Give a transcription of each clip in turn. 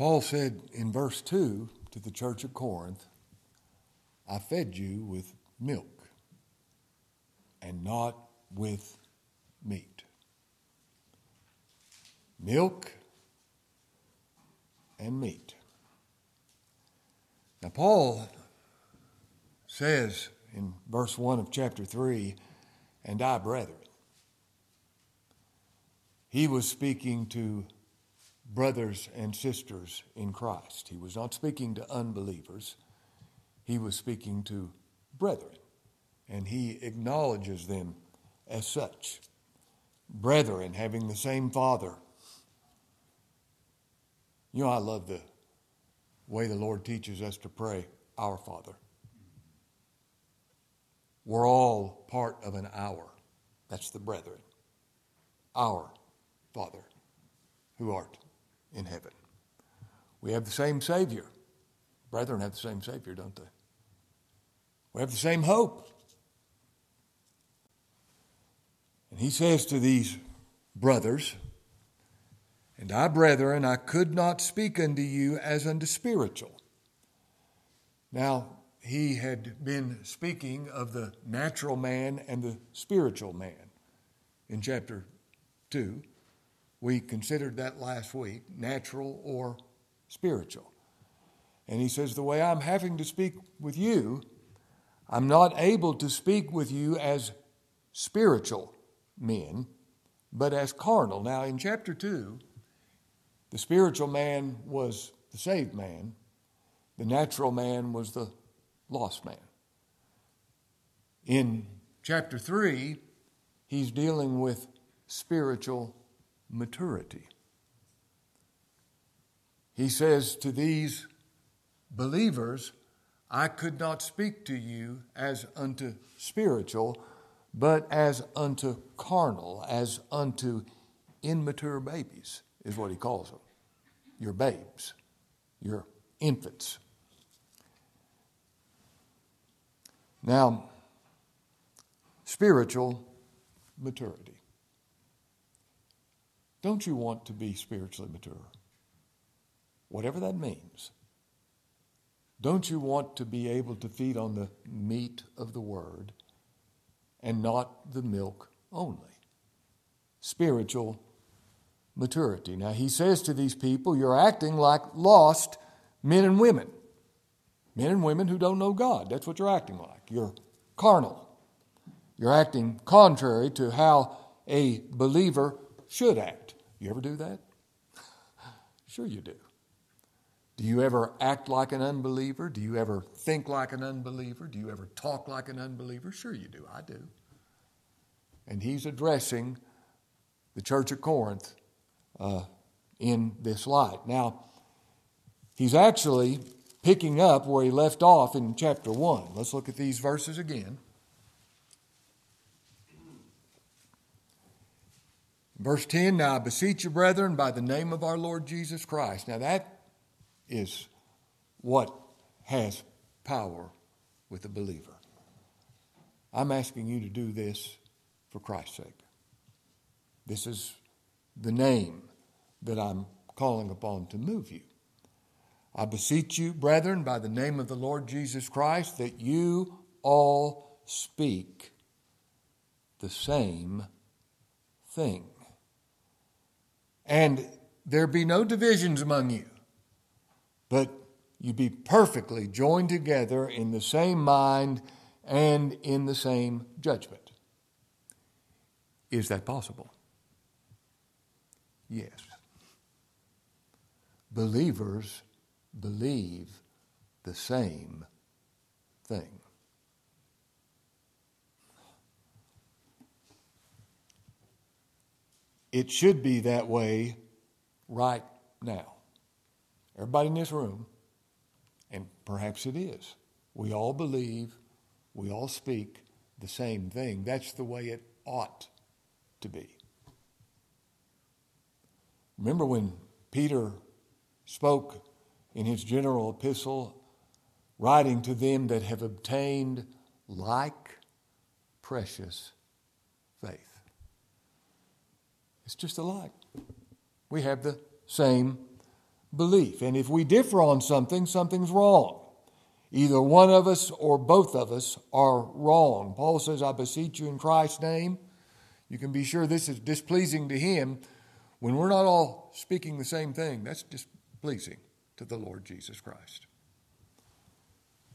Paul said in verse 2 to the church at Corinth, I fed you with milk and not with meat. Milk and meat. Now, Paul says in verse 1 of chapter 3, and I, brethren. He was speaking to brothers and sisters in Christ. He was not speaking to unbelievers, he was speaking to brethren, and he acknowledges them as such. Brethren, having the same Father. You know, I love the way the Lord teaches us to pray, Our Father. We're all part of an hour. That's the brethren. Our Father, who art in heaven. We have the same Savior. Brethren have the same Savior, don't they? We have the same hope. And he says to these brothers, And I, brethren, I could not speak unto you as unto spiritual. Now, he had been speaking of the natural man and the spiritual man in chapter 2. We considered that last week natural or spiritual. And he says, The way I'm having to speak with you, I'm not able to speak with you as spiritual men, but as carnal. Now, in chapter 2, the spiritual man was the saved man, the natural man was the lost man. In chapter 3, he's dealing with spiritual maturity. He says to these believers, I could not speak to you as unto spiritual, but as unto carnal, as unto immature babies, is what he calls them. Your babes, your infants. Now, spiritual maturity. Don't you want to be spiritually mature? Whatever that means. Don't you want to be able to feed on the meat of the Word and not the milk only? Spiritual maturity. Now, he says to these people, You're acting like lost men and women. Men and women who don't know God. That's what you're acting like. You're carnal. You're acting contrary to how a believer should act. You ever do that? sure, you do. Do you ever act like an unbeliever? Do you ever think like an unbeliever? Do you ever talk like an unbeliever? Sure, you do. I do. And he's addressing the church at Corinth uh, in this light. Now, he's actually picking up where he left off in chapter 1. Let's look at these verses again. Verse 10 Now I beseech you, brethren, by the name of our Lord Jesus Christ. Now that is what has power with the believer. I'm asking you to do this for Christ's sake. This is the name that I'm calling upon to move you. I beseech you, brethren, by the name of the Lord Jesus Christ, that you all speak the same thing. And there be no divisions among you, but you be perfectly joined together in the same mind and in the same judgment. Is that possible? Yes. Believers believe the same thing. It should be that way right now. Everybody in this room, and perhaps it is, we all believe, we all speak the same thing. That's the way it ought to be. Remember when Peter spoke in his general epistle, writing to them that have obtained like precious faith. It's just alike. We have the same belief. And if we differ on something, something's wrong. Either one of us or both of us are wrong. Paul says, I beseech you in Christ's name. You can be sure this is displeasing to him when we're not all speaking the same thing. That's displeasing to the Lord Jesus Christ.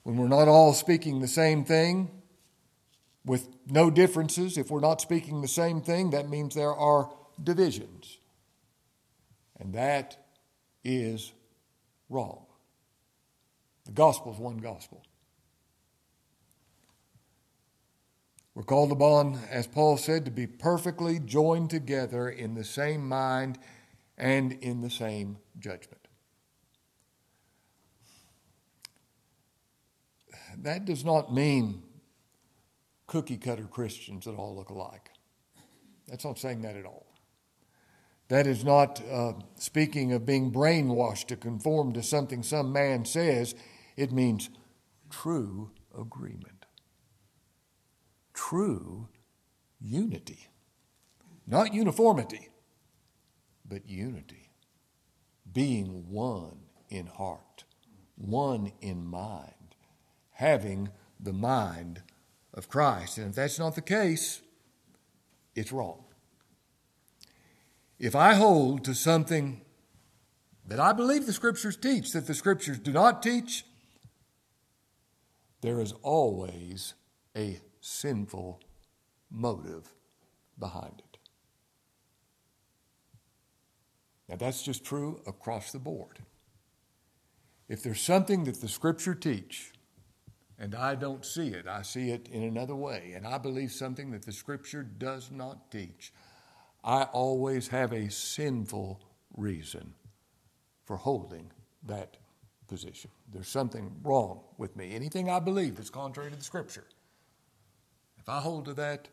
When we're not all speaking the same thing with no differences, if we're not speaking the same thing, that means there are divisions. And that is wrong. The gospel is one gospel. We're called upon, as Paul said, to be perfectly joined together in the same mind and in the same judgment. That does not mean cookie cutter Christians that all look alike. That's not saying that at all. That is not uh, speaking of being brainwashed to conform to something some man says. It means true agreement, true unity. Not uniformity, but unity. Being one in heart, one in mind, having the mind of Christ. And if that's not the case, it's wrong. If I hold to something that I believe the Scriptures teach, that the Scriptures do not teach, there is always a sinful motive behind it. Now, that's just true across the board. If there's something that the Scripture teach, and I don't see it, I see it in another way, and I believe something that the Scripture does not teach, I always have a sinful reason for holding that position. There's something wrong with me. Anything I believe that's contrary to the Scripture, if I hold to that,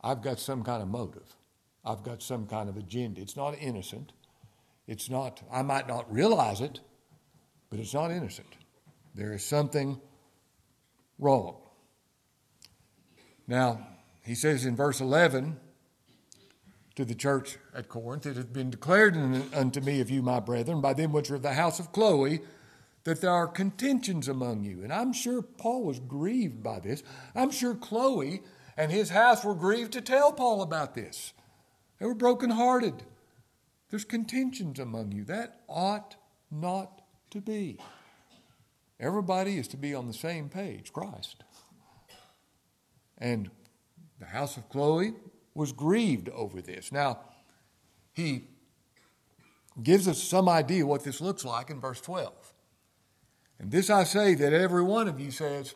I've got some kind of motive. I've got some kind of agenda. It's not innocent. It's not, I might not realize it, but it's not innocent. There is something wrong. Now, he says in verse 11, to the church at Corinth, It has been declared unto me of you, my brethren, by them which are of the house of Chloe, that there are contentions among you. And I'm sure Paul was grieved by this. I'm sure Chloe and his house were grieved to tell Paul about this. They were brokenhearted. There's contentions among you. That ought not to be. Everybody is to be on the same page, Christ. And the house of Chloe was grieved over this. Now, he gives us some idea what this looks like in verse 12. And this I say that every one of you says,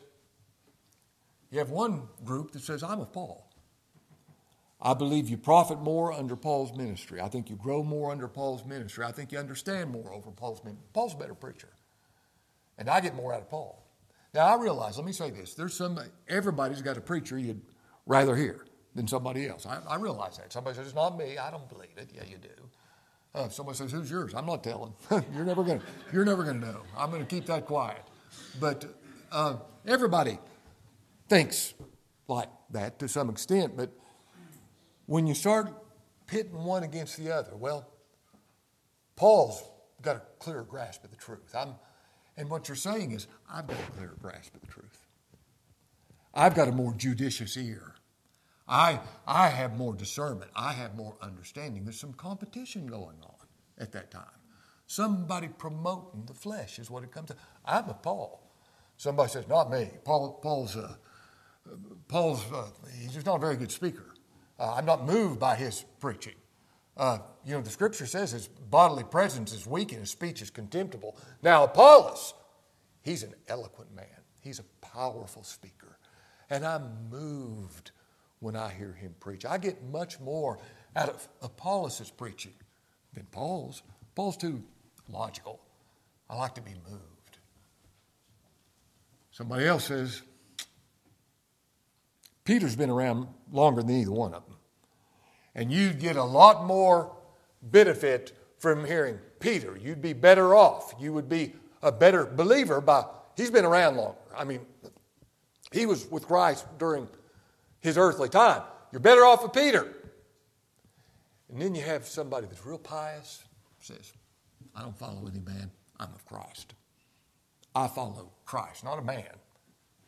you have one group that says, I'm of Paul. I believe you profit more under Paul's ministry. I think you grow more under Paul's ministry. I think you understand more over Paul's ministry. Paul's a better preacher. And I get more out of Paul. Now I realize, let me say this, there's some everybody's got a preacher you'd rather hear than somebody else. I, I, realize that. Somebody says, it's not me. I don't believe it. Yeah, you do. Uh, somebody says, who's yours? I'm not telling. you're never going to you're never to know. I'm going to keep that quiet. But uh, everybody thinks like that to some extent. But when you start pitting one against the other, well, Paul's got a clear grasp of the truth. I'm, and what you're saying is, I've got a clear grasp of the truth. I've got a more judicious ear. I, I have more discernment. I have more understanding. There's some competition going on at that time. Somebody promoting the flesh is what it comes to. I'm a Paul. Somebody says, not me. Paul, Paul's, uh, Paul's uh, he's just not a very good speaker. Uh, I'm not moved by his preaching. Uh, you know, the scripture says his bodily presence is weak and his speech is contemptible. Now, Apollos, he's an eloquent man. He's a powerful speaker. And I'm moved when I hear him preach. I get much more out of Apollos' preaching than Paul's. Paul's too logical. I like to be moved. Somebody else says, Peter's been around longer than either one of them. And you'd get a lot more benefit from hearing Peter. You'd be better off. You would be a better believer by, he's been around longer. I mean, he was with Christ during his earthly time. You're better off with Peter. And then you have somebody that's real pious, says, I don't follow any man, I'm of Christ. I follow Christ, not a man.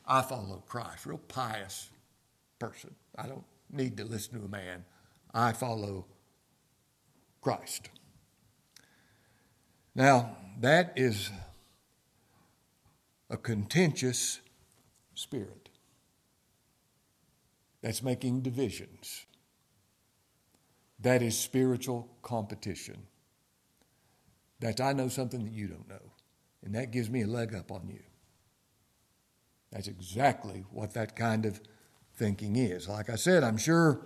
I follow Christ, real pious person. I don't need to listen to a man. I follow Christ. Now, that is a contentious spirit that's making divisions. That is spiritual competition. That's I know something that you don't know. And that gives me a leg up on you. That's exactly what that kind of thinking is. Like I said, I'm sure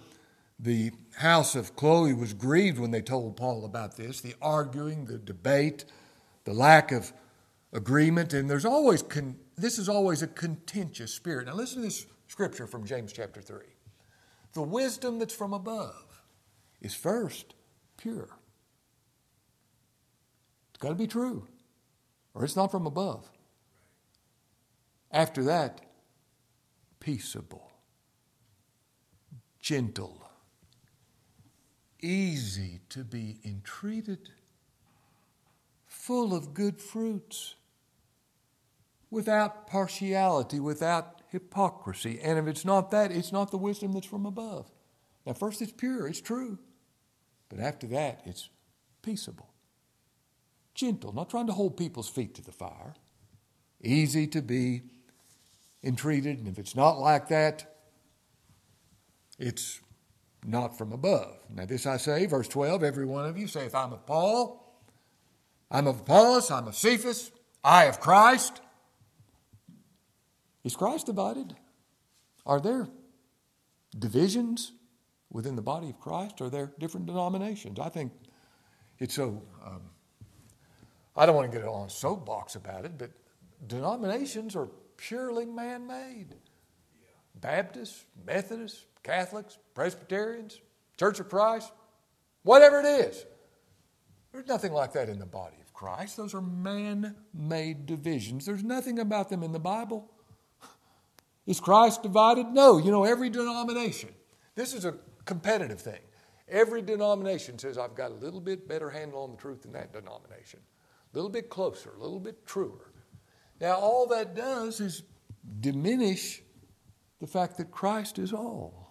the house of Chloe was grieved when they told Paul about this the arguing, the debate, the lack of agreement. And there's always, con- this is always a contentious spirit. Now, listen to this scripture from James chapter 3. The wisdom that's from above is first pure. It's got to be true, or it's not from above. After that, peaceable, gentle, easy to be entreated, full of good fruits, without partiality, without hypocrisy. And if it's not that, it's not the wisdom that's from above. Now, first, it's pure, it's true. But after that, it's peaceable, gentle, not trying to hold people's feet to the fire, easy to be entreated. And if it's not like that, it's not from above. Now, this I say, verse 12 every one of you saith, I'm of Paul, I'm of Apollos, I'm of Cephas, I of Christ. Is Christ divided? Are there divisions? within the body of Christ? Are there different denominations? I think it's so. Um, I don't want to get on a soapbox about it, but denominations are purely man made. Baptists, Methodists, Catholics, Presbyterians, Church of Christ, whatever it is. There's nothing like that in the body of Christ. Those are man made divisions. There's nothing about them in the Bible. Is Christ divided? No. You know, every denomination. This is a competitive thing. Every denomination says, I've got a little bit better handle on the truth than that denomination, a little bit closer, a little bit truer. Now, all that does is diminish the fact that Christ is all.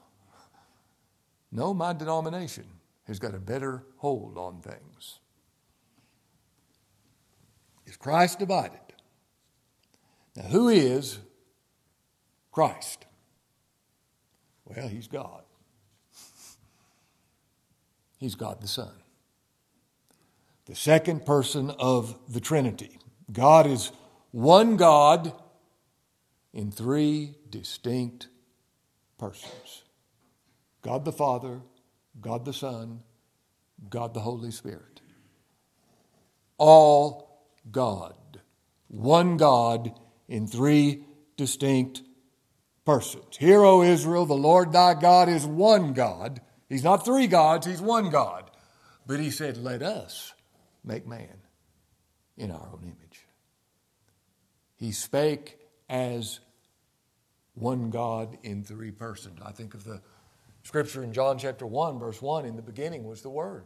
No, my denomination has got a better hold on things. Is Christ divided? Now, who is Christ? Well, he's God. He's God the Son. The second person of the Trinity. God is one God in three distinct persons God the Father, God the Son, God the Holy Spirit. All God. One God in three distinct persons. Hear, O Israel, the Lord thy God is one God He's not three gods, he's one God. But he said, Let us make man in our own image. He spake as one God in three persons. I think of the scripture in John chapter 1, verse 1 in the beginning was the Word.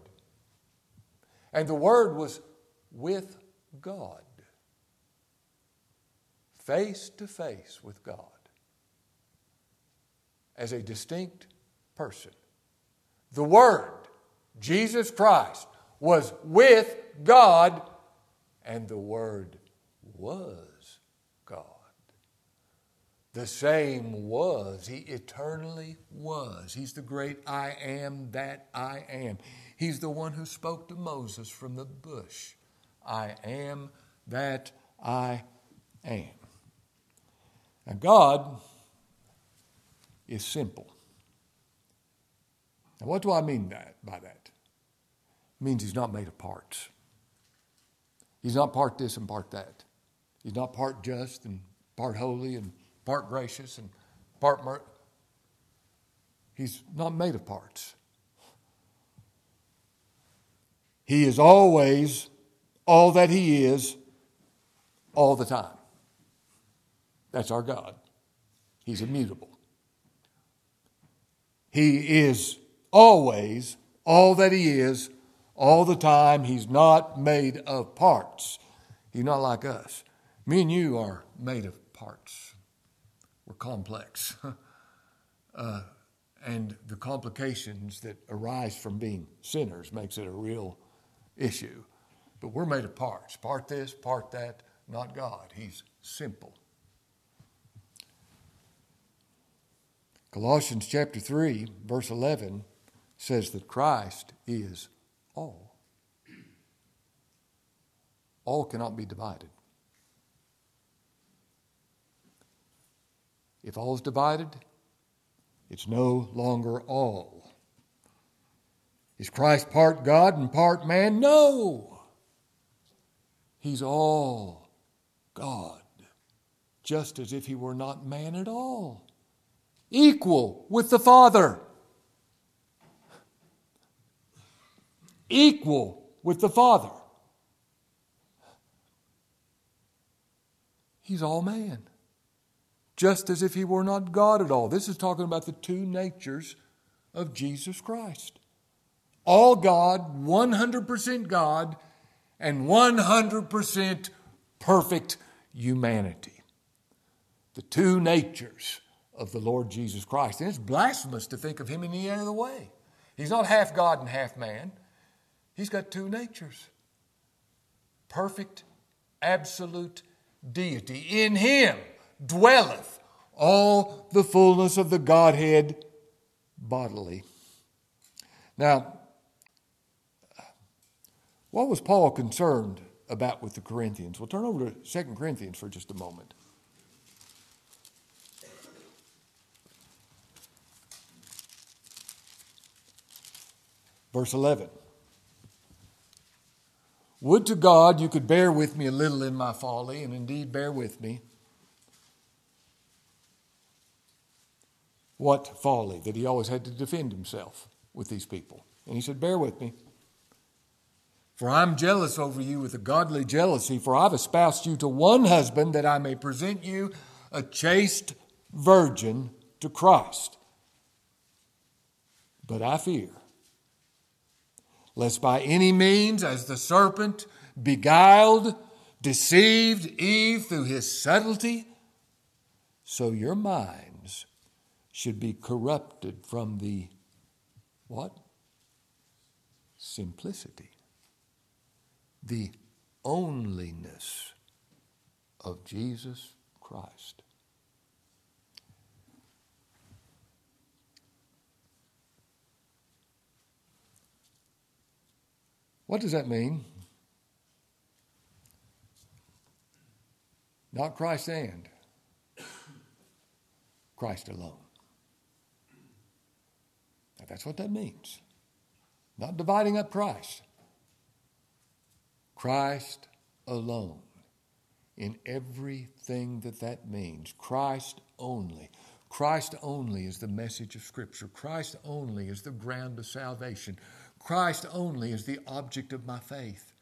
And the Word was with God, face to face with God, as a distinct person. The Word, Jesus Christ, was with God, and the Word was God. The same was. He eternally was. He's the great I am that I am. He's the one who spoke to Moses from the bush. I am that I am. Now, God is simple. Now, what do I mean that, by that? It means he's not made of parts. He's not part this and part that. He's not part just and part holy and part gracious and part mer- He's not made of parts. He is always all that He is all the time. That's our God. He's immutable. He is always all that He is all the time. He's not made of parts. He's not like us. Me and you are made of parts. We're complex. uh, and the complications that arise from being sinners makes it a real issue. But we're made of parts part this, part that, not God. He's simple. Colossians chapter 3, verse 11 says that Christ is all. All cannot be divided. If all is divided, it's no longer all. Is Christ part God and part man? No. He's all God, just as if he were not man at all, equal with the Father. Equal with the Father. He's all man just as if he were not God at all. This is talking about the two natures of Jesus Christ. All God, 100% God, and 100% perfect humanity. The two natures of the Lord Jesus Christ. And it's blasphemous to think of him in any other way. He's not half God and half man, he's got two natures perfect, absolute deity. In him, dwelleth all the fullness of the Godhead bodily. Now, what was Paul concerned about with the Corinthians? We'll turn over to 2 Corinthians for just a moment. Verse 11. Would to God you could bear with me a little in my folly, and indeed bear with me. What folly that he always had to defend himself with these people. And he said, Bear with me. For I'm jealous over you with a godly jealousy, for I've espoused you to one husband that I may present you a chaste virgin to Christ. But I fear, lest by any means, as the serpent beguiled, deceived Eve through his subtlety, so your minds should be corrupted from the what? Simplicity. The onlyness of Jesus Christ. What does that mean? Not Christ and Christ alone. That's what that means. Not dividing up Christ. Christ alone in everything that that means. Christ only. Christ only is the message of Scripture. Christ only is the ground of salvation. Christ only is the object of my faith.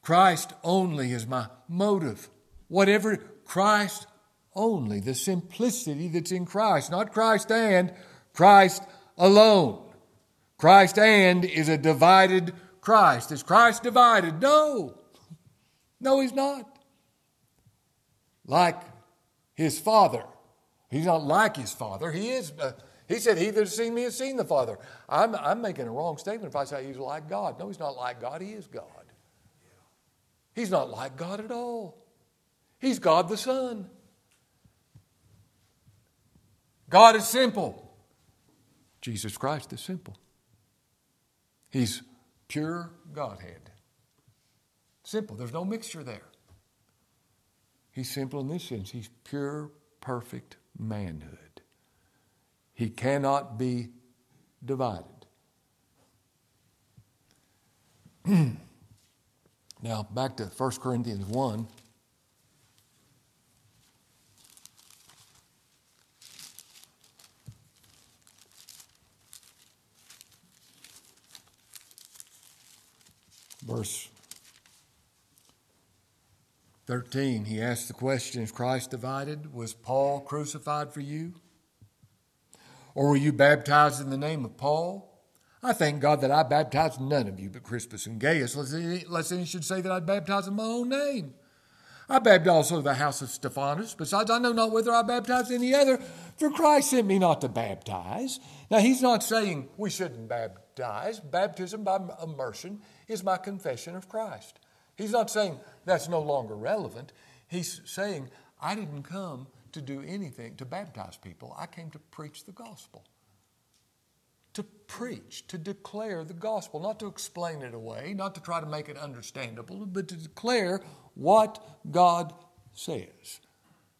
Christ only is my motive. Whatever, Christ only. The simplicity that's in Christ, not Christ and, Christ alone. Christ and is a divided Christ. Is Christ divided? No. No, he's not. Like his Father. He's not like his Father. He is. Uh, he said, He that has seen me has seen the Father. I'm, I'm making a wrong statement if I say he's like God. No, he's not like God. He is God. He's not like God at all. He's God the Son. God is simple. Jesus Christ is simple. He's pure Godhead. Simple. There's no mixture there. He's simple in this sense. He's pure, perfect manhood. He cannot be divided. now, back to 1 Corinthians 1. Verse 13, he asked the question Is Christ divided? Was Paul crucified for you? Or were you baptized in the name of Paul? I thank God that I baptized none of you but Crispus and Gaius, lest any should say that I baptized in my own name. I baptized also the house of Stephanas. Besides, I know not whether I baptized any other, for Christ sent me not to baptize. Now, he's not saying we shouldn't baptize. Baptism by immersion is my confession of Christ. He's not saying that's no longer relevant. He's saying, I didn't come to do anything, to baptize people. I came to preach the gospel. To preach, to declare the gospel, not to explain it away, not to try to make it understandable, but to declare what God says.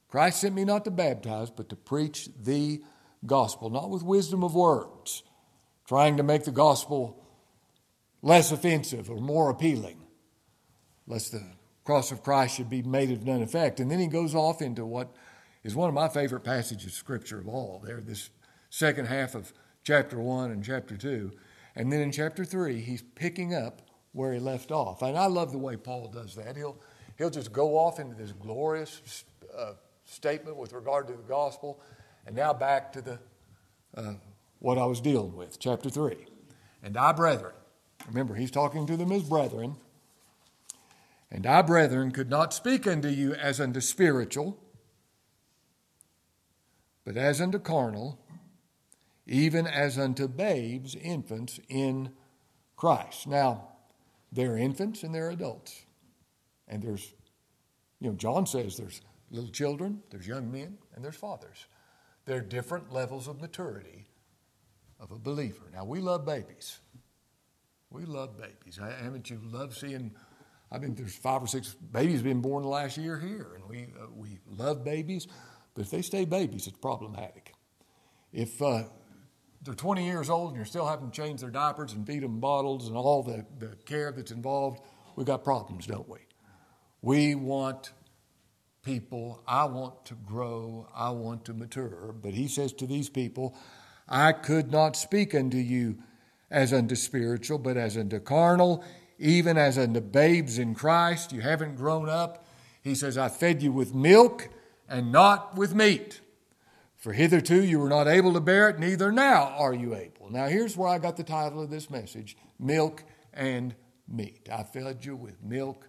Christ sent me not to baptize, but to preach the gospel, not with wisdom of words, trying to make the gospel less offensive or more appealing, lest the cross of Christ should be made of none effect. And then he goes off into what is one of my favorite passages of Scripture of all. There, this second half of chapter 1 and chapter 2. And then in chapter 3, he's picking up where he left off. And I love the way Paul does that. He'll, he'll just go off into this glorious uh, statement with regard to the gospel. And now back to the, uh, what I was dealing with, chapter 3. And I, brethren, remember, he's talking to them as brethren. And I, brethren, could not speak unto you as unto spiritual but as unto carnal, even as unto babes, infants in Christ. Now, there are infants and there are adults. And there's, you know, John says there's little children, there's young men, and there's fathers. There are different levels of maturity of a believer. Now, we love babies. We love babies. Haven't you loved seeing? I mean, there's five or six babies been born last year here, and we uh, we love babies. But if they stay babies, it's problematic. If uh, they're 20 years old and you're still having to change their diapers and feed them bottles and all the, the care that's involved, we've got problems, don't we? We want people, I want to grow, I want to mature. But he says to these people, I could not speak unto you as unto spiritual, but as unto carnal, even as unto babes in Christ. You haven't grown up. He says, I fed you with milk and not with meat. For hitherto you were not able to bear it, neither now are you able. Now, here's where I got the title of this message Milk and Meat. I fed you with milk,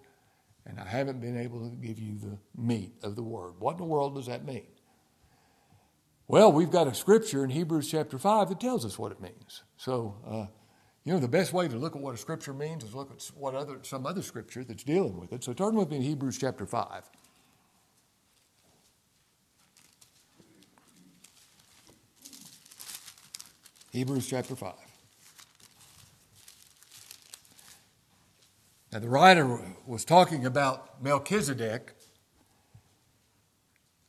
and I haven't been able to give you the meat of the word. What in the world does that mean? Well, we've got a scripture in Hebrews chapter 5 that tells us what it means. So, uh, you know, the best way to look at what a scripture means is look at what other, some other scripture that's dealing with it. So turn with me in Hebrews chapter 5. Hebrews chapter 5. Now, the writer was talking about Melchizedek,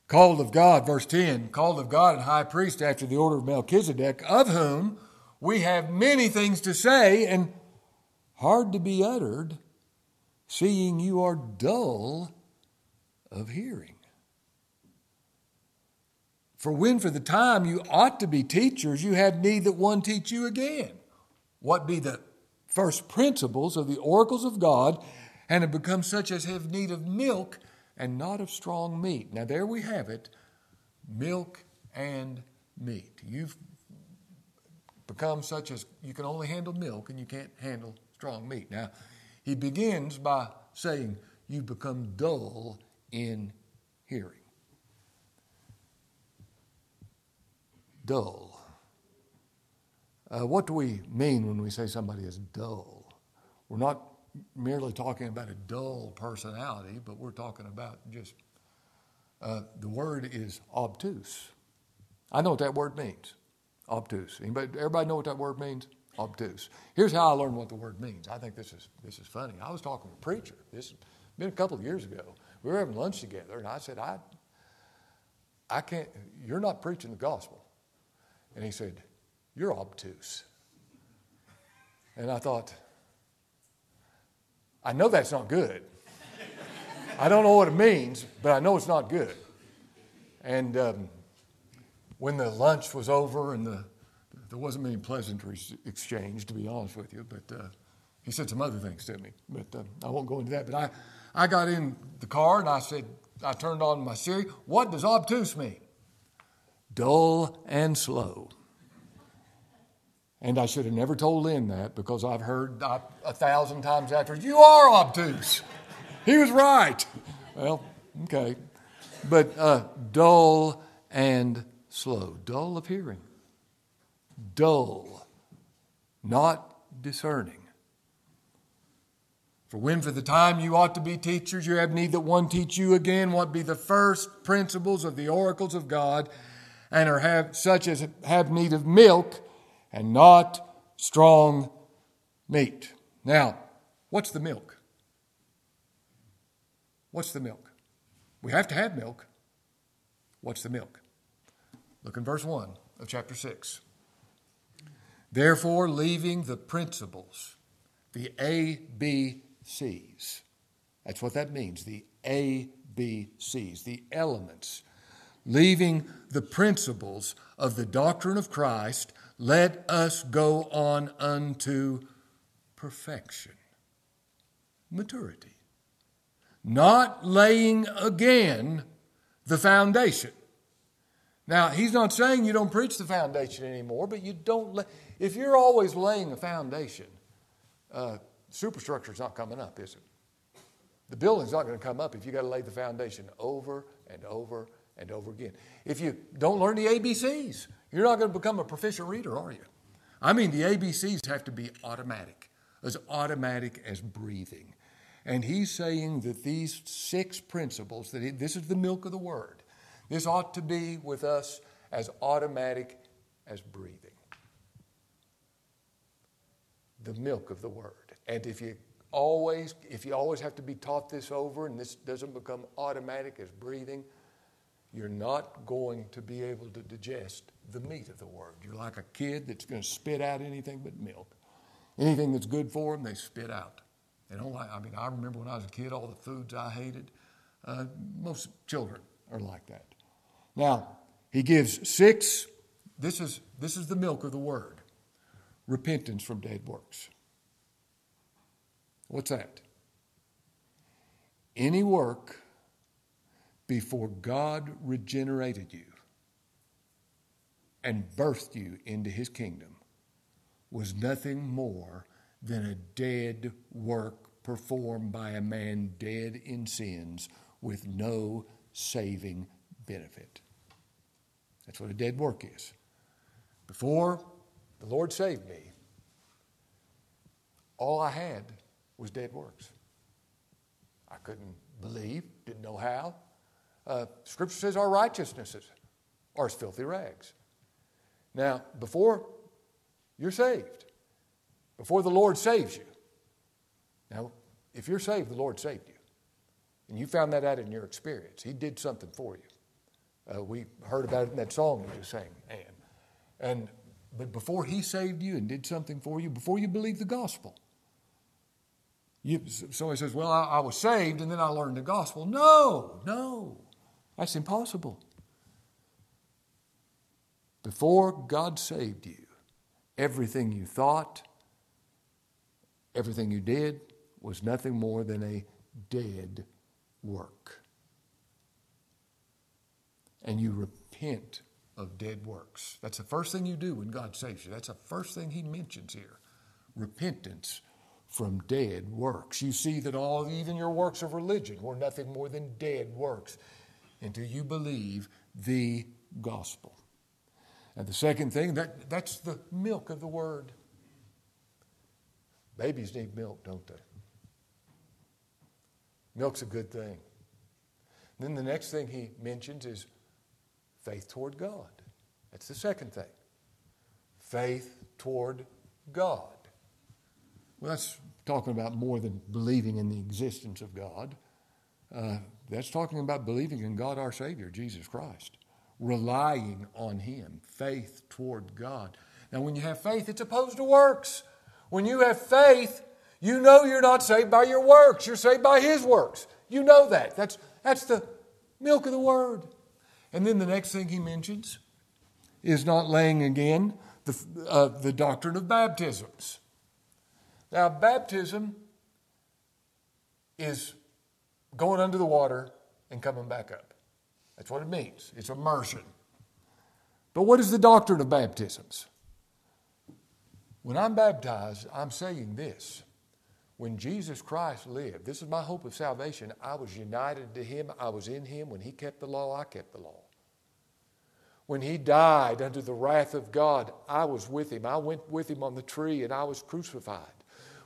called of God, verse 10, called of God and high priest after the order of Melchizedek, of whom we have many things to say and hard to be uttered, seeing you are dull of hearing. For when for the time you ought to be teachers, you have need that one teach you again. What be the first principles of the oracles of God, and have become such as have need of milk and not of strong meat. Now, there we have it milk and meat. You've become such as you can only handle milk and you can't handle strong meat. Now, he begins by saying, You've become dull in hearing. Dull. Uh, what do we mean when we say somebody is dull? We're not merely talking about a dull personality, but we're talking about just uh, the word is obtuse. I know what that word means. Obtuse. Anybody, everybody know what that word means? Obtuse. Here's how I learned what the word means. I think this is this is funny. I was talking to a preacher. This has been a couple of years ago. We were having lunch together, and I said, I, I can't. You're not preaching the gospel. And he said, You're obtuse. And I thought, I know that's not good. I don't know what it means, but I know it's not good. And um, when the lunch was over and the, there wasn't many pleasantries exchanged, to be honest with you, but uh, he said some other things to me. But uh, I won't go into that. But I, I got in the car and I said, I turned on my Siri. What does obtuse mean? Dull and slow. And I should have never told Lynn that because I've heard uh, a thousand times after, you are obtuse. he was right. Well, okay. But uh, dull and slow. Dull of hearing. Dull. Not discerning. For when for the time you ought to be teachers, you have need that one teach you again what be the first principles of the oracles of God, and are have such as have need of milk and not strong meat. Now, what's the milk? What's the milk? We have to have milk. What's the milk? Look in verse 1 of chapter 6. Therefore, leaving the principles, the A, B, C's. That's what that means, the A, B, C's, the elements. Leaving the principles of the doctrine of Christ, let us go on unto perfection, maturity. Not laying again the foundation. Now, he's not saying you don't preach the foundation anymore, but you don't. Lay, if you're always laying a foundation, uh, superstructure's not coming up, is it? The building's not going to come up if you got to lay the foundation over and over and over again. If you don't learn the ABCs, you're not going to become a proficient reader, are you? I mean, the ABCs have to be automatic, as automatic as breathing. And he's saying that these six principles, that he, this is the milk of the word, this ought to be with us as automatic as breathing. The milk of the word. And if you always, if you always have to be taught this over and this doesn't become automatic as breathing, you're not going to be able to digest the meat of the word. You're like a kid that's going to spit out anything but milk. Anything that's good for them, they spit out. They don't like, I mean, I remember when I was a kid, all the foods I hated. Uh, most children are like that. Now, he gives six, this is, this is the milk of the word repentance from dead works. What's that? Any work before God regenerated you and birthed you into his kingdom was nothing more than a dead work performed by a man dead in sins with no saving benefit. That's what a dead work is. Before the Lord saved me, all I had was dead works. I couldn't believe, didn't know how, uh, scripture says our righteousnesses are as filthy rags. Now, before you're saved, before the Lord saves you, now, if you're saved, the Lord saved you. And you found that out in your experience. He did something for you. Uh, we heard about it in that song we just sang, Ann. And but before he saved you and did something for you, before you believed the gospel, you, somebody says, Well, I, I was saved and then I learned the gospel. No, no. That's impossible. Before God saved you, everything you thought, everything you did was nothing more than a dead work. And you repent of dead works. That's the first thing you do when God saves you. That's the first thing He mentions here repentance from dead works. You see that all, even your works of religion, were nothing more than dead works until you believe the gospel. And the second thing, that, that's the milk of the word. Babies need milk, don't they? Milk's a good thing. Then the next thing he mentions is faith toward God. That's the second thing. Faith toward God. Well, that's talking about more than believing in the existence of God. Uh, that's talking about believing in God our Savior, Jesus Christ, relying on Him, faith toward God. Now, when you have faith, it's opposed to works. When you have faith, you know you're not saved by your works, you're saved by His works. You know that. That's, that's the milk of the Word. And then the next thing he mentions is not laying again the, uh, the doctrine of baptisms. Now, baptism is going under the water and coming back up. That's what it means. It's immersion. But what is the doctrine of baptisms? When I'm baptized, I'm saying this. When Jesus Christ lived, this is my hope of salvation. I was united to him. I was in him. When he kept the law, I kept the law. When he died under the wrath of God, I was with him. I went with him on the tree and I was crucified.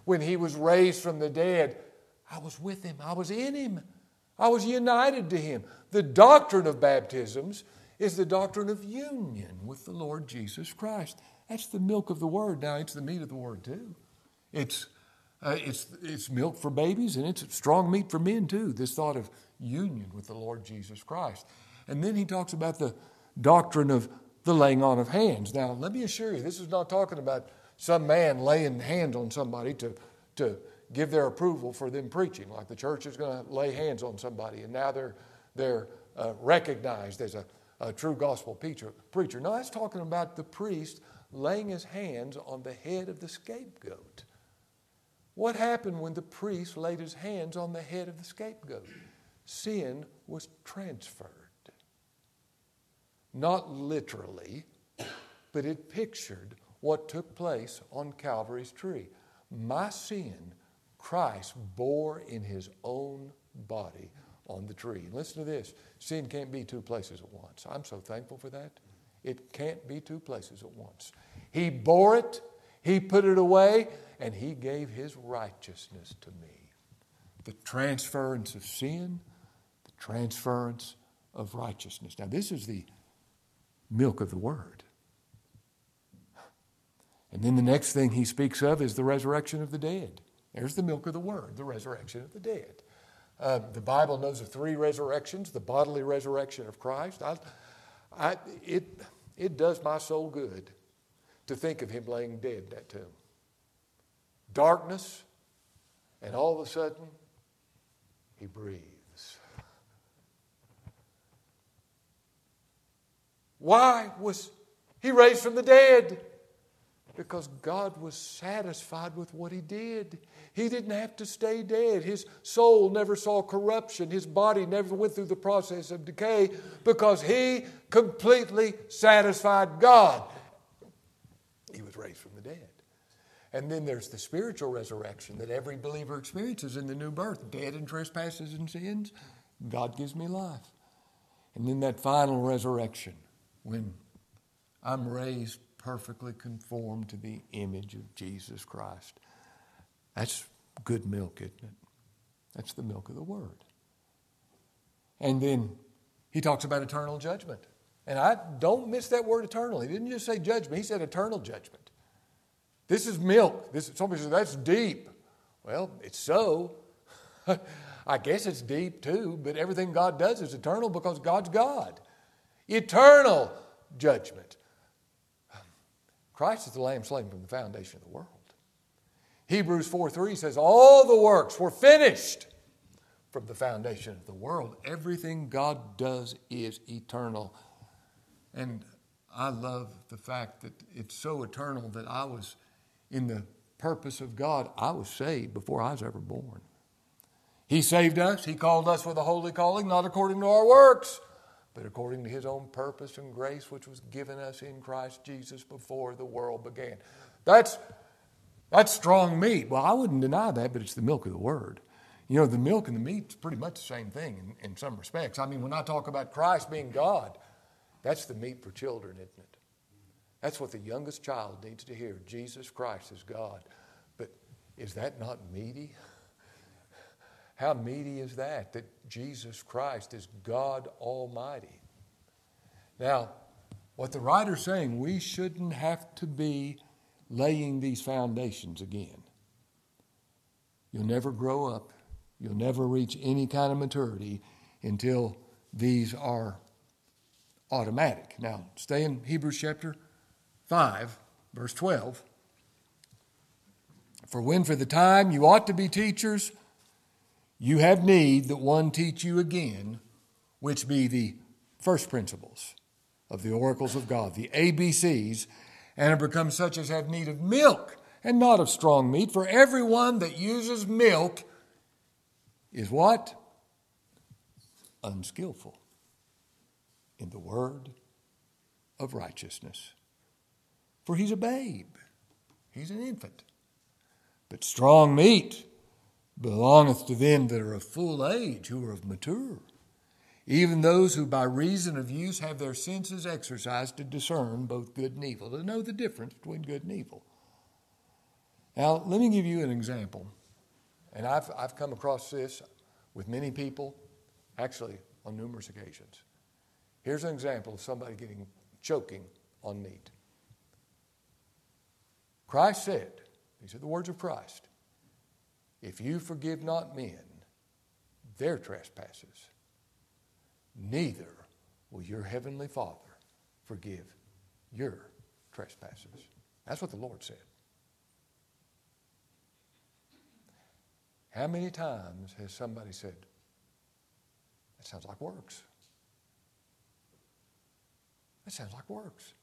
When he was raised from the dead, I was with him. I was in him. I was united to him. The doctrine of baptisms is the doctrine of union with the Lord Jesus Christ. That's the milk of the word. Now, it's the meat of the word, too. It's, uh, it's, it's milk for babies and it's strong meat for men, too. This thought of union with the Lord Jesus Christ. And then he talks about the doctrine of the laying on of hands. Now, let me assure you, this is not talking about some man laying hands on somebody to, to give their approval for them preaching, like the church is going to lay hands on somebody and now they're, they're uh, recognized as a, a true gospel preacher, preacher. No, that's talking about the priest laying his hands on the head of the scapegoat. What happened when the priest laid his hands on the head of the scapegoat? Sin was transferred. Not literally, but it pictured what took place on Calvary's tree. My sin, Christ bore in his own body on the tree. And listen to this sin can't be two places at once. I'm so thankful for that. It can't be two places at once. He bore it, He put it away, and He gave His righteousness to me. The transference of sin, the transference of righteousness. Now, this is the milk of the Word. And then the next thing he speaks of is the resurrection of the dead. There's the milk of the Word, the resurrection of the dead. Uh, the Bible knows of three resurrections the bodily resurrection of Christ. I, I, it, it does my soul good to think of him laying dead in that tomb. Darkness, and all of a sudden, he breathes. Why was he raised from the dead? Because God was satisfied with what he did. He didn't have to stay dead. His soul never saw corruption. His body never went through the process of decay because he completely satisfied God. He was raised from the dead. And then there's the spiritual resurrection that every believer experiences in the new birth dead in trespasses and sins. God gives me life. And then that final resurrection when I'm raised perfectly conformed to the image of Jesus Christ. That's good milk, isn't it? That's the milk of the Word. And then he talks about eternal judgment. And I don't miss that word eternal. He didn't just say judgment, he said eternal judgment. This is milk. This, somebody says, that's deep. Well, it's so. I guess it's deep too, but everything God does is eternal because God's God. Eternal judgment. Christ is the Lamb slain from the foundation of the world. Hebrews 4 3 says, All the works were finished from the foundation of the world. Everything God does is eternal. And I love the fact that it's so eternal that I was in the purpose of God. I was saved before I was ever born. He saved us, He called us with a holy calling, not according to our works, but according to His own purpose and grace, which was given us in Christ Jesus before the world began. That's that's strong meat. Well, I wouldn't deny that, but it's the milk of the word. You know, the milk and the meat's pretty much the same thing in, in some respects. I mean, when I talk about Christ being God, that's the meat for children, isn't it? That's what the youngest child needs to hear. Jesus Christ is God. But is that not meaty? How meaty is that? That Jesus Christ is God Almighty. Now, what the writer's saying, we shouldn't have to be laying these foundations again. You'll never grow up, you'll never reach any kind of maturity until these are automatic. Now, stay in Hebrews chapter 5, verse 12. For when for the time you ought to be teachers, you have need that one teach you again, which be the first principles of the oracles of God, the ABCs and have become such as have need of milk and not of strong meat. For everyone that uses milk is what? Unskillful in the word of righteousness. For he's a babe. He's an infant. But strong meat belongeth to them that are of full age, who are of mature, even those who by reason of use have their senses exercised to discern both good and evil, to know the difference between good and evil. Now, let me give you an example. And I've, I've come across this with many people, actually, on numerous occasions. Here's an example of somebody getting choking on meat. Christ said, these are the words of Christ, if you forgive not men their trespasses, neither will your heavenly Father forgive your trespasses. That's what the Lord said. How many times has somebody said, That sounds like works? That sounds like works.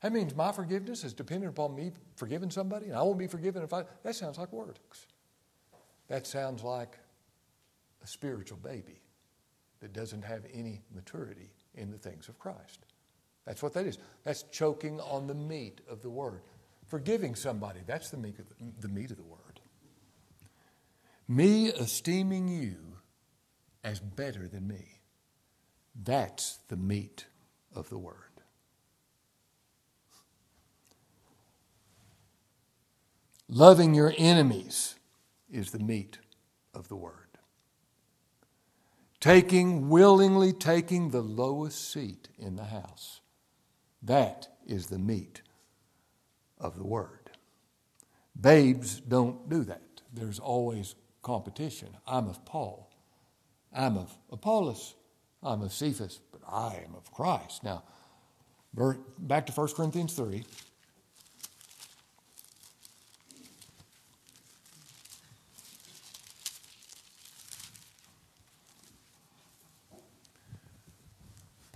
That means my forgiveness is dependent upon me forgiving somebody, and I won't be forgiven if I. That sounds like works. That sounds like a spiritual baby that doesn't have any maturity in the things of Christ. That's what that is. That's choking on the meat of the word. Forgiving somebody, that's the meat of the, the, meat of the word. Me esteeming you as better than me, that's the meat of the word. Loving your enemies is the meat of the word. Taking, willingly taking the lowest seat in the house. That is the meat of the word. Babes don't do that. There's always competition. I'm of Paul. I'm of Apollos. I'm of Cephas, but I am of Christ. Now, back to 1 Corinthians 3.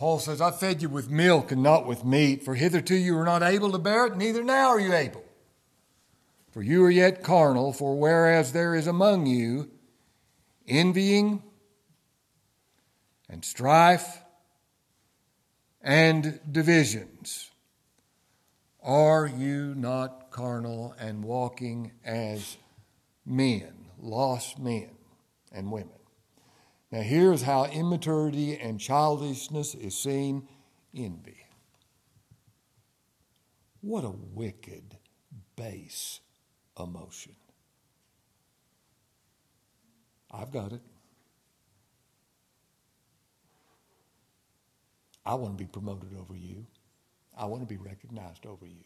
Paul says, I fed you with milk and not with meat, for hitherto you were not able to bear it, neither now are you able. For you are yet carnal, for whereas there is among you envying and strife and divisions, are you not carnal and walking as men, lost men and women? Now, here's how immaturity and childishness is seen envy. What a wicked, base emotion. I've got it. I want to be promoted over you. I want to be recognized over you.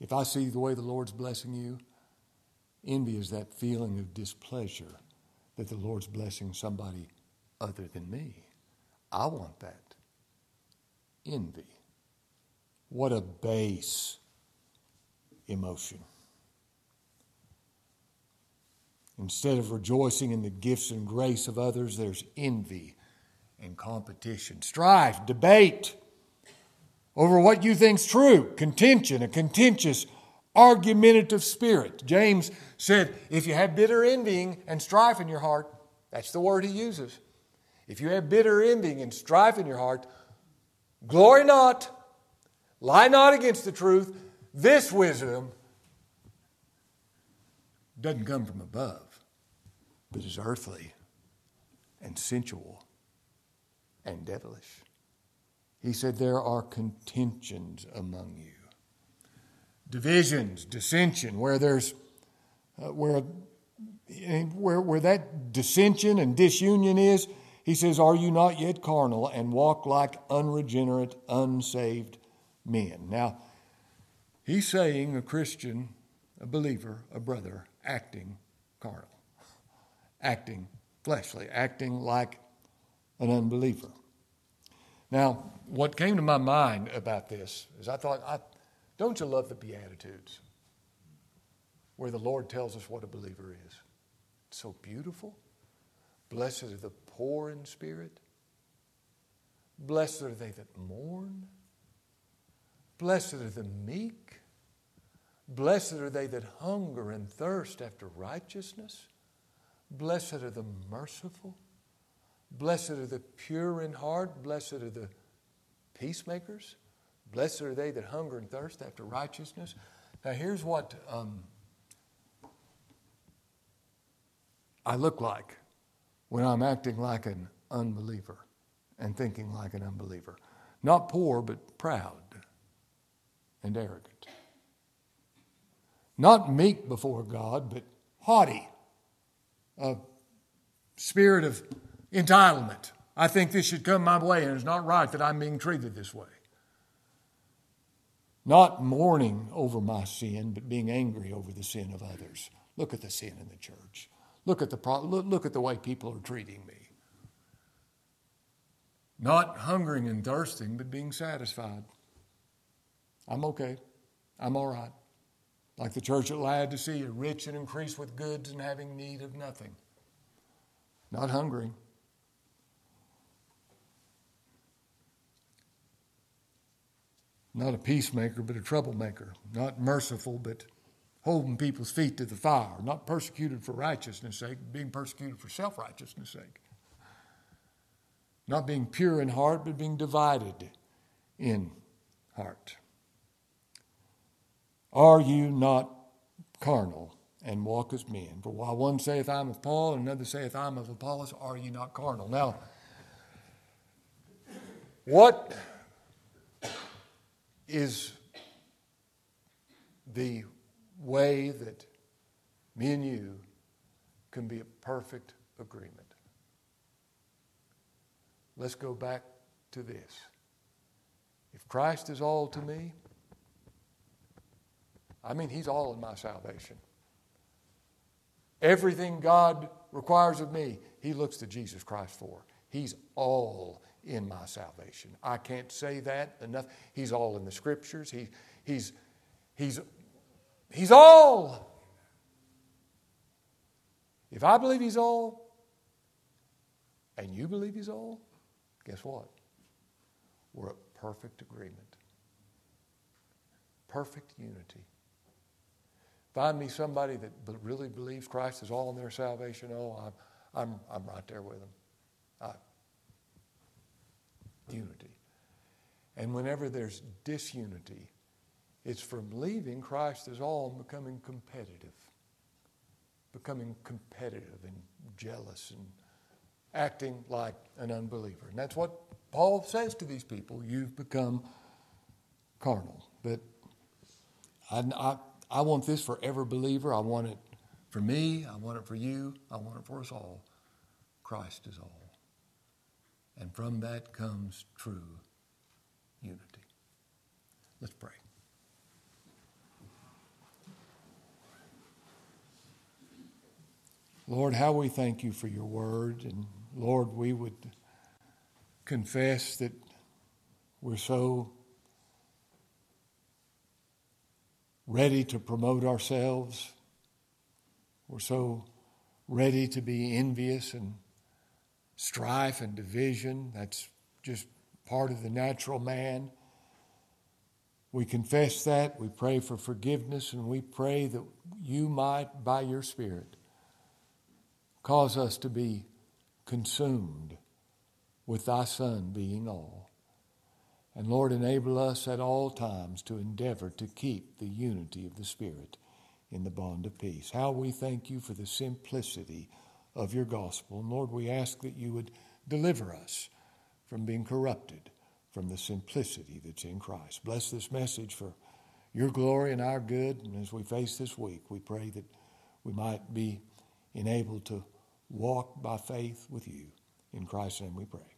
If I see the way the Lord's blessing you, envy is that feeling of displeasure that the Lord's blessing somebody other than me. I want that. Envy. What a base emotion. Instead of rejoicing in the gifts and grace of others, there's envy and competition, strife, debate over what you think's true, contention, a contentious argumentative spirit. James said, if you have bitter envying and strife in your heart, that's the word he uses. If you have bitter envying and strife in your heart, glory not, lie not against the truth. This wisdom doesn't come from above, but is earthly and sensual and devilish. He said, There are contentions among you divisions, dissension, where there's uh, where where where that dissension and disunion is, he says, "Are you not yet carnal and walk like unregenerate, unsaved men?" Now, he's saying a Christian, a believer, a brother, acting carnal, acting fleshly, acting like an unbeliever. Now, what came to my mind about this is I thought, I, don't you love the Beatitudes where the Lord tells us what a believer is? It's so beautiful. Blessed are the poor in spirit. Blessed are they that mourn. Blessed are the meek. Blessed are they that hunger and thirst after righteousness. Blessed are the merciful. Blessed are the pure in heart. Blessed are the peacemakers. Blessed are they that hunger and thirst after righteousness. Now, here's what um, I look like when I'm acting like an unbeliever and thinking like an unbeliever. Not poor, but proud and arrogant. Not meek before God, but haughty. A spirit of entitlement. I think this should come my way, and it's not right that I'm being treated this way. Not mourning over my sin, but being angry over the sin of others. Look at the sin in the church. Look at the, look, at the way people are treating me. Not hungering and thirsting, but being satisfied. I'm okay. I'm all right. Like the church at Laodicea, rich and increased with goods and having need of nothing. Not hungering. Not a peacemaker, but a troublemaker. Not merciful, but holding people's feet to the fire. Not persecuted for righteousness' sake, being persecuted for self righteousness' sake. Not being pure in heart, but being divided in heart. Are you not carnal and walk as men? For while one saith, I'm of Paul, and another saith, I'm of Apollos, are you not carnal? Now, what is the way that me and you can be a perfect agreement. Let's go back to this. If Christ is all to me, I mean, He's all in my salvation. Everything God requires of me, He looks to Jesus Christ for. He's all in my salvation. I can't say that enough. He's all in the scriptures. He, he's, he's, he's all. If I believe He's all, and you believe He's all, guess what? We're at perfect agreement, perfect unity. Find me somebody that really believes Christ is all in their salvation. Oh, I'm, I'm, I'm right there with them. Unity. And whenever there's disunity, it's from leaving Christ as all and becoming competitive, becoming competitive and jealous and acting like an unbeliever. And that's what Paul says to these people you've become carnal. But I, I, I want this for every believer. I want it for me. I want it for you. I want it for us all. Christ is all. And from that comes true unity. Let's pray. Lord, how we thank you for your word. And Lord, we would confess that we're so ready to promote ourselves. We're so ready to be envious and strife and division. That's just part of the natural man. We confess that. We pray for forgiveness, and we pray that you might, by your Spirit, cause us to be consumed with thy Son being all. And Lord, enable us at all times to endeavor to keep the unity of the Spirit in the bond of peace. How we thank you for the simplicity of your gospel. And Lord, we ask that you would deliver us from being corrupted from the simplicity that's in Christ. Bless this message for your glory and our good. And as we face this week, we pray that we might be enabled to walk by faith with you. In Christ's name we pray.